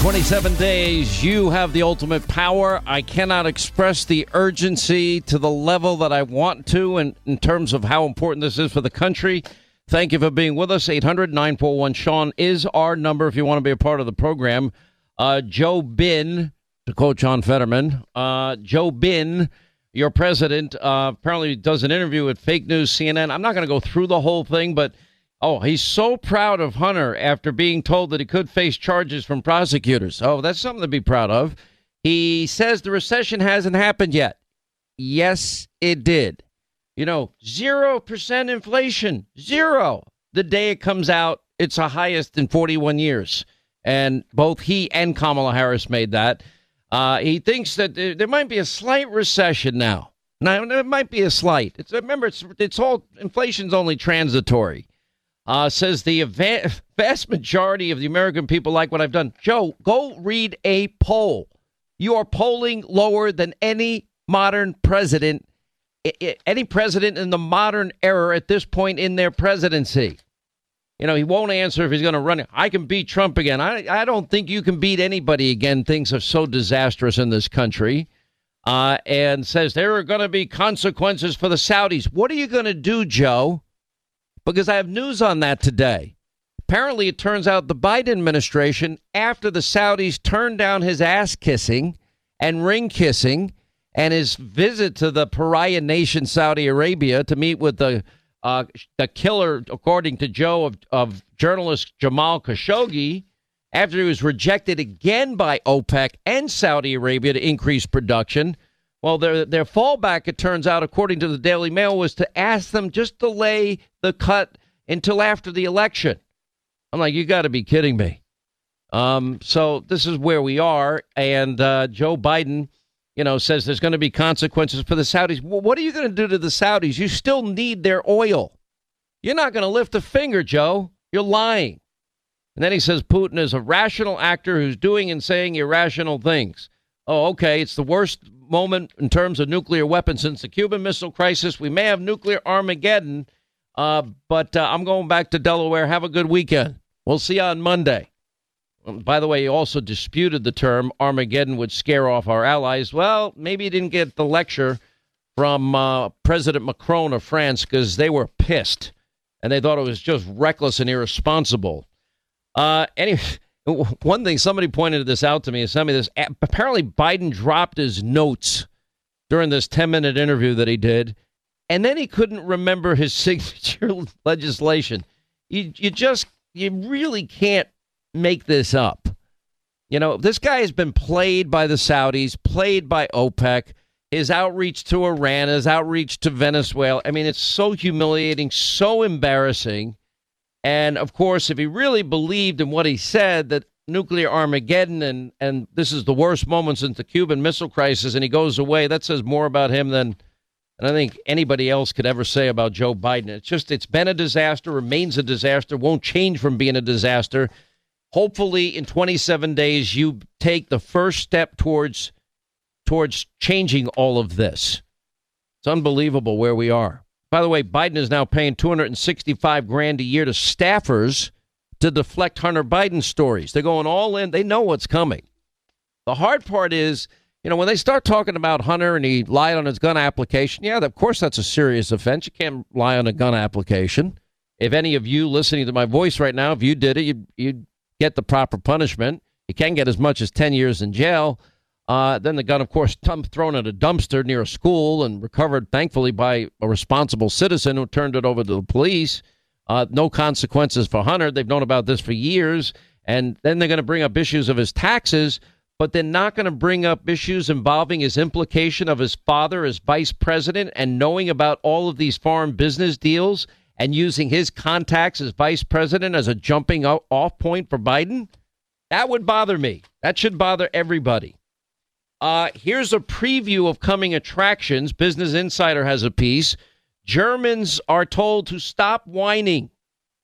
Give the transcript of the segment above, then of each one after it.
At 27 days, you have the ultimate power. I cannot express the urgency to the level that I want to in, in terms of how important this is for the country. Thank you for being with us. 800 941 Sean is our number if you want to be a part of the program. Uh, Joe Bin, to quote John Fetterman, uh, Joe Bin, your president, uh, apparently does an interview with Fake News CNN. I'm not going to go through the whole thing, but Oh, he's so proud of Hunter after being told that he could face charges from prosecutors. Oh, that's something to be proud of. He says the recession hasn't happened yet. Yes, it did. You know, 0% inflation, zero. The day it comes out, it's the highest in 41 years. And both he and Kamala Harris made that. Uh, he thinks that there might be a slight recession now. Now, it might be a slight. It's, remember, it's, it's all, inflation's only transitory uh, says the vast majority of the American people like what I've done. Joe, go read a poll. You are polling lower than any modern president, any president in the modern era at this point in their presidency. You know, he won't answer if he's going to run. I can beat Trump again. I, I don't think you can beat anybody again. Things are so disastrous in this country. Uh, and says there are going to be consequences for the Saudis. What are you going to do, Joe? Because I have news on that today. Apparently, it turns out the Biden administration, after the Saudis turned down his ass kissing and ring kissing and his visit to the pariah nation Saudi Arabia to meet with the uh, the killer, according to Joe, of, of journalist Jamal Khashoggi, after he was rejected again by OPEC and Saudi Arabia to increase production. Well, their their fallback, it turns out, according to the Daily Mail, was to ask them just delay the cut until after the election. I'm like, you got to be kidding me. Um, so this is where we are, and uh, Joe Biden, you know, says there's going to be consequences for the Saudis. Well, what are you going to do to the Saudis? You still need their oil. You're not going to lift a finger, Joe. You're lying. And then he says Putin is a rational actor who's doing and saying irrational things. Oh, okay. It's the worst moment in terms of nuclear weapons since the Cuban Missile Crisis. We may have nuclear Armageddon, uh, but uh, I'm going back to Delaware. Have a good weekend. We'll see you on Monday. Um, by the way, he also disputed the term Armageddon would scare off our allies. Well, maybe he didn't get the lecture from uh, President Macron of France because they were pissed and they thought it was just reckless and irresponsible. Uh, anyway. One thing somebody pointed this out to me and sent me this. Apparently, Biden dropped his notes during this 10 minute interview that he did, and then he couldn't remember his signature legislation. You, you just, you really can't make this up. You know, this guy has been played by the Saudis, played by OPEC, his outreach to Iran, his outreach to Venezuela. I mean, it's so humiliating, so embarrassing. And of course, if he really believed in what he said, that nuclear Armageddon and, and this is the worst moment since the Cuban Missile Crisis, and he goes away, that says more about him than, I think anybody else could ever say about Joe Biden. It's just, it's been a disaster, remains a disaster, won't change from being a disaster. Hopefully, in 27 days, you take the first step towards towards changing all of this. It's unbelievable where we are. By the way, Biden is now paying 265 grand a year to staffers to deflect Hunter Biden stories. They're going all in. They know what's coming. The hard part is, you know, when they start talking about Hunter and he lied on his gun application, yeah, of course that's a serious offense. You can't lie on a gun application. If any of you listening to my voice right now, if you did it, you you'd get the proper punishment. You can get as much as 10 years in jail. Uh, then the gun, of course, thrown in a dumpster near a school and recovered, thankfully, by a responsible citizen who turned it over to the police. Uh, no consequences for Hunter. They've known about this for years. And then they're going to bring up issues of his taxes, but they're not going to bring up issues involving his implication of his father as vice president and knowing about all of these foreign business deals and using his contacts as vice president as a jumping off point for Biden. That would bother me. That should bother everybody. Uh, here's a preview of coming attractions. Business Insider has a piece. Germans are told to stop whining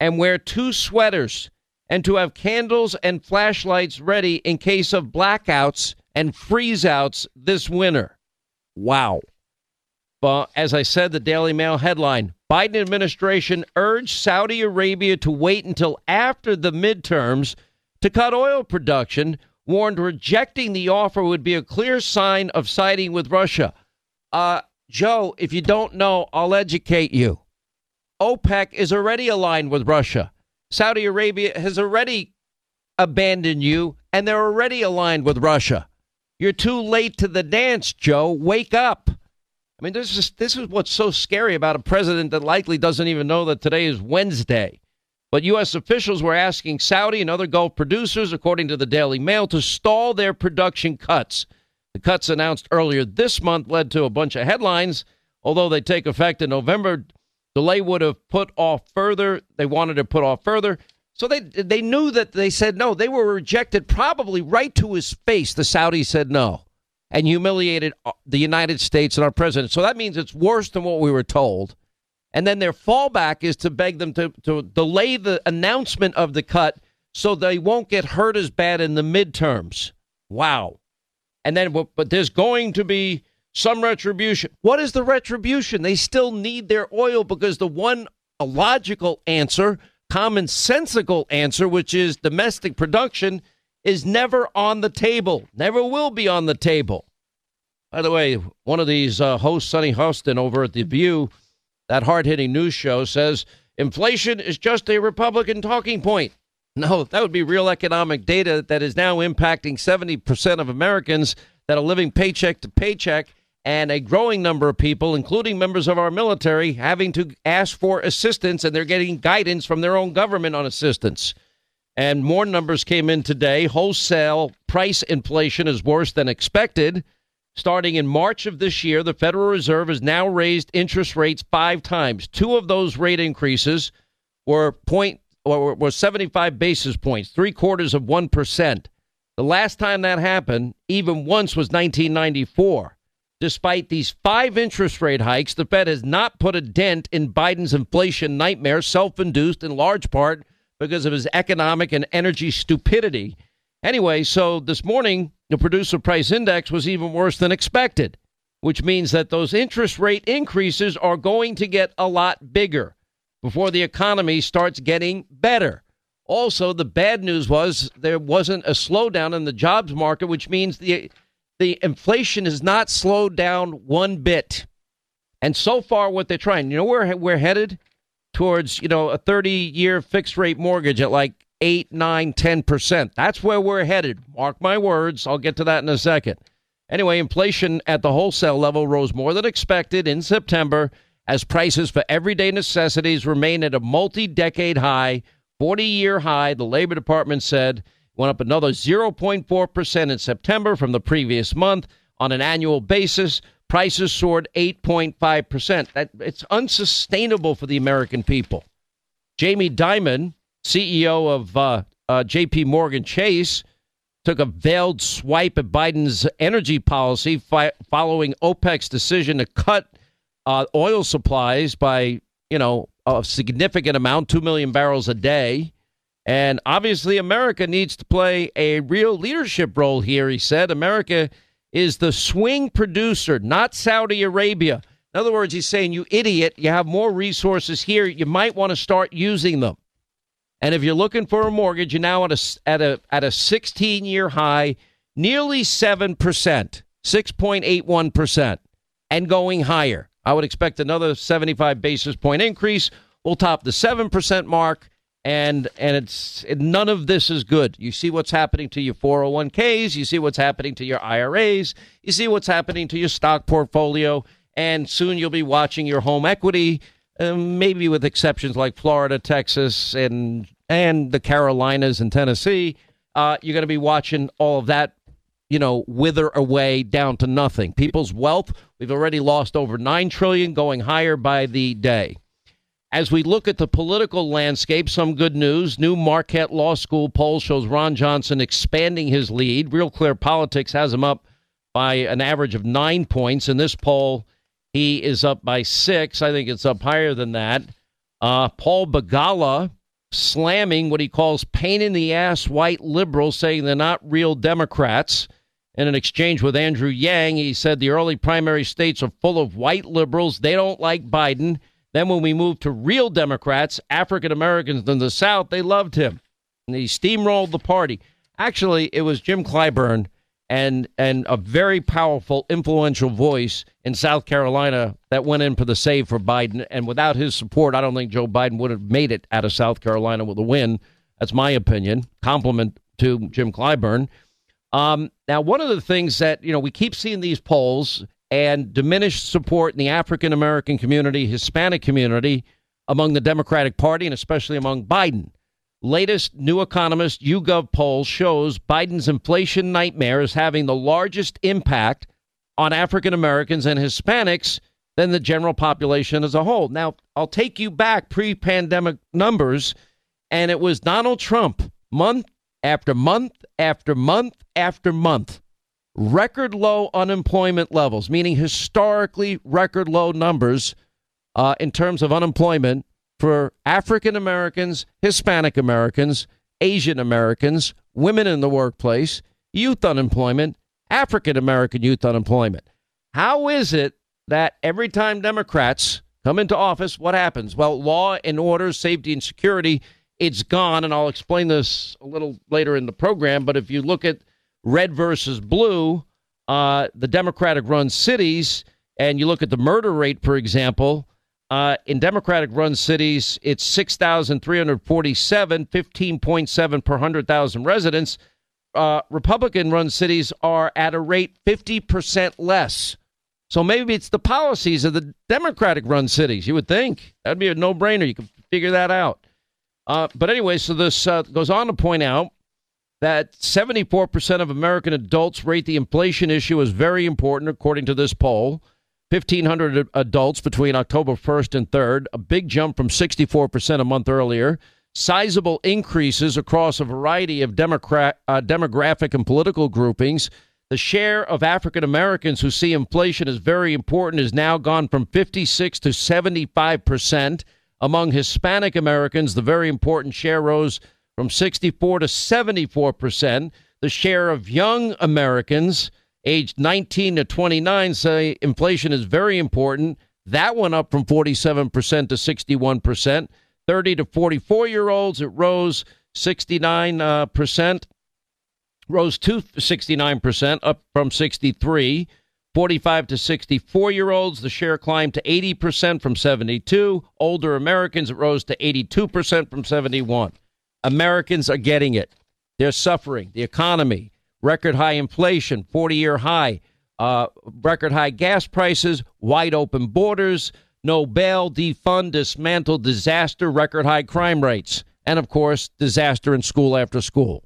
and wear two sweaters and to have candles and flashlights ready in case of blackouts and freezeouts this winter. Wow. But as I said, the Daily Mail headline Biden administration urged Saudi Arabia to wait until after the midterms to cut oil production, warned rejecting the offer would be a clear sign of siding with Russia. Uh, Joe, if you don't know, I'll educate you. OPEC is already aligned with Russia. Saudi Arabia has already abandoned you, and they're already aligned with Russia. You're too late to the dance, Joe. Wake up. I mean, this is this is what's so scary about a president that likely doesn't even know that today is Wednesday. But U.S. officials were asking Saudi and other Gulf producers, according to the Daily Mail, to stall their production cuts. The cuts announced earlier this month led to a bunch of headlines. Although they take effect in November, delay would have put off further. They wanted to put off further. So they they knew that they said no. They were rejected probably right to his face. The Saudis said no and humiliated uh, the United States and our president. So that means it's worse than what we were told. And then their fallback is to beg them to, to delay the announcement of the cut so they won't get hurt as bad in the midterms. Wow. And then, but there's going to be some retribution. What is the retribution? They still need their oil because the one logical answer, commonsensical answer, which is domestic production, is never on the table, never will be on the table. By the way, one of these uh, hosts, Sunny Hostin, over at The View, that hard hitting news show, says inflation is just a Republican talking point. No, that would be real economic data that is now impacting 70% of Americans that are living paycheck to paycheck, and a growing number of people, including members of our military, having to ask for assistance, and they're getting guidance from their own government on assistance. And more numbers came in today. Wholesale price inflation is worse than expected. Starting in March of this year, the Federal Reserve has now raised interest rates five times. Two of those rate increases were point or were 75 basis points, three quarters of one percent. The last time that happened, even once, was 1994. Despite these five interest rate hikes, the Fed has not put a dent in Biden's inflation nightmare, self induced in large part because of his economic and energy stupidity. Anyway, so this morning, the producer price index was even worse than expected, which means that those interest rate increases are going to get a lot bigger before the economy starts getting better. Also, the bad news was there wasn't a slowdown in the jobs market, which means the the inflation has not slowed down one bit. And so far, what they're trying, you know where we're headed? towards, you know, a 30 year fixed rate mortgage at like 8, 9, 10%. That's where we're headed. Mark my words. I'll get to that in a second. Anyway, inflation at the wholesale level rose more than expected in September as prices for everyday necessities remain at a multi decade high, 40 year high, the Labor Department said. Went up another 0.4% in September from the previous month on an annual basis. Prices soared 8.5%. That it's unsustainable for the American people. Jamie Dimon, CEO of uh, uh, J.P. Morgan Chase, took a veiled swipe at Biden's energy policy fi- following OPEC's decision to cut uh, oil supplies by, you know, a significant amount, 2 million barrels a day. And obviously, America needs to play a real leadership role here, he said. America is the swing producer, not Saudi Arabia. In other words, he's saying, you idiot, you have more resources here. You might want to start using them. And if you're looking for a mortgage, you're now at a, at a, at a 16 year high, nearly 7%, 6.81%, and going higher. I would expect another 75 basis point increase. We'll top the 7% mark and and it's none of this is good. You see what's happening to your 401ks, you see what's happening to your IRAs, you see what's happening to your stock portfolio, and soon you'll be watching your home equity, uh, maybe with exceptions like Florida, Texas, and and the Carolinas and Tennessee. Uh, you're going to be watching all of that, you know, wither away down to nothing. People's wealth, we've already lost over nine trillion, going higher by the day. As we look at the political landscape, some good news. New Marquette Law School poll shows Ron Johnson expanding his lead. Real Clear Politics has him up by an average of nine points. In this poll, he is up by six. I think it's up higher than that. Uh, Paul Begala slamming what he calls pain in the ass white liberals, saying they're not real Democrats. In an exchange with Andrew Yang, he said the early primary states are full of white liberals. They don't like Biden. Then, when we moved to real Democrats, African Americans in the South, they loved him. And he steamrolled the party. Actually, it was Jim Clyburn and and a very powerful, influential voice in South Carolina that went in for the save for Biden. And without his support, I don't think Joe Biden would have made it out of South Carolina with a win. That's my opinion. Compliment to Jim Clyburn. Um, now, one of the things that you know we keep seeing these polls, and diminished support in the African American community, Hispanic community, among the Democratic Party, and especially among Biden. Latest New Economist YouGov poll shows Biden's inflation nightmare is having the largest impact on African Americans and Hispanics than the general population as a whole. Now, I'll take you back pre pandemic numbers, and it was Donald Trump month after month after month after month record low unemployment levels, meaning historically record low numbers uh, in terms of unemployment for African Americans, Hispanic Americans, Asian Americans, women in the workplace, youth unemployment, African American youth unemployment. How is it that every time Democrats come into office, what happens? Well, law and order, safety and security, it's gone. And I'll explain this a little later in the program. But if you look at red versus blue, uh, the Democratic run cities, and you look at the murder rate, for example, uh, in Democratic run cities, it's 6,347, 15.7 per 100,000 residents. Uh, Republican run cities are at a rate 50% less. So maybe it's the policies of the Democratic run cities. You would think that'd be a no brainer. You could figure that out. Uh, but anyway, so this uh, goes on to point out that 74% of American adults rate the inflation issue as very important, according to this poll. 1,500 adults between October 1st and 3rd, a big jump from 64% a month earlier. Sizable increases across a variety of Democrat, uh, demographic and political groupings. The share of African Americans who see inflation as very important has now gone from 56 to 75 percent. Among Hispanic Americans, the very important share rose from 64 to 74 percent. The share of young Americans aged 19 to 29 say inflation is very important. That went up from 47 percent to 61 percent. 30 to 44 year olds, it rose 69 uh, percent, rose to 69 percent, up from 63. 45 to 64 year olds, the share climbed to 80% from 72. Older Americans, it rose to 82% from 71. Americans are getting it. They're suffering. The economy, record high inflation, 40 year high, uh, record high gas prices, wide open borders, no bail, defund, dismantle, disaster, record high crime rates, and of course, disaster in school after school.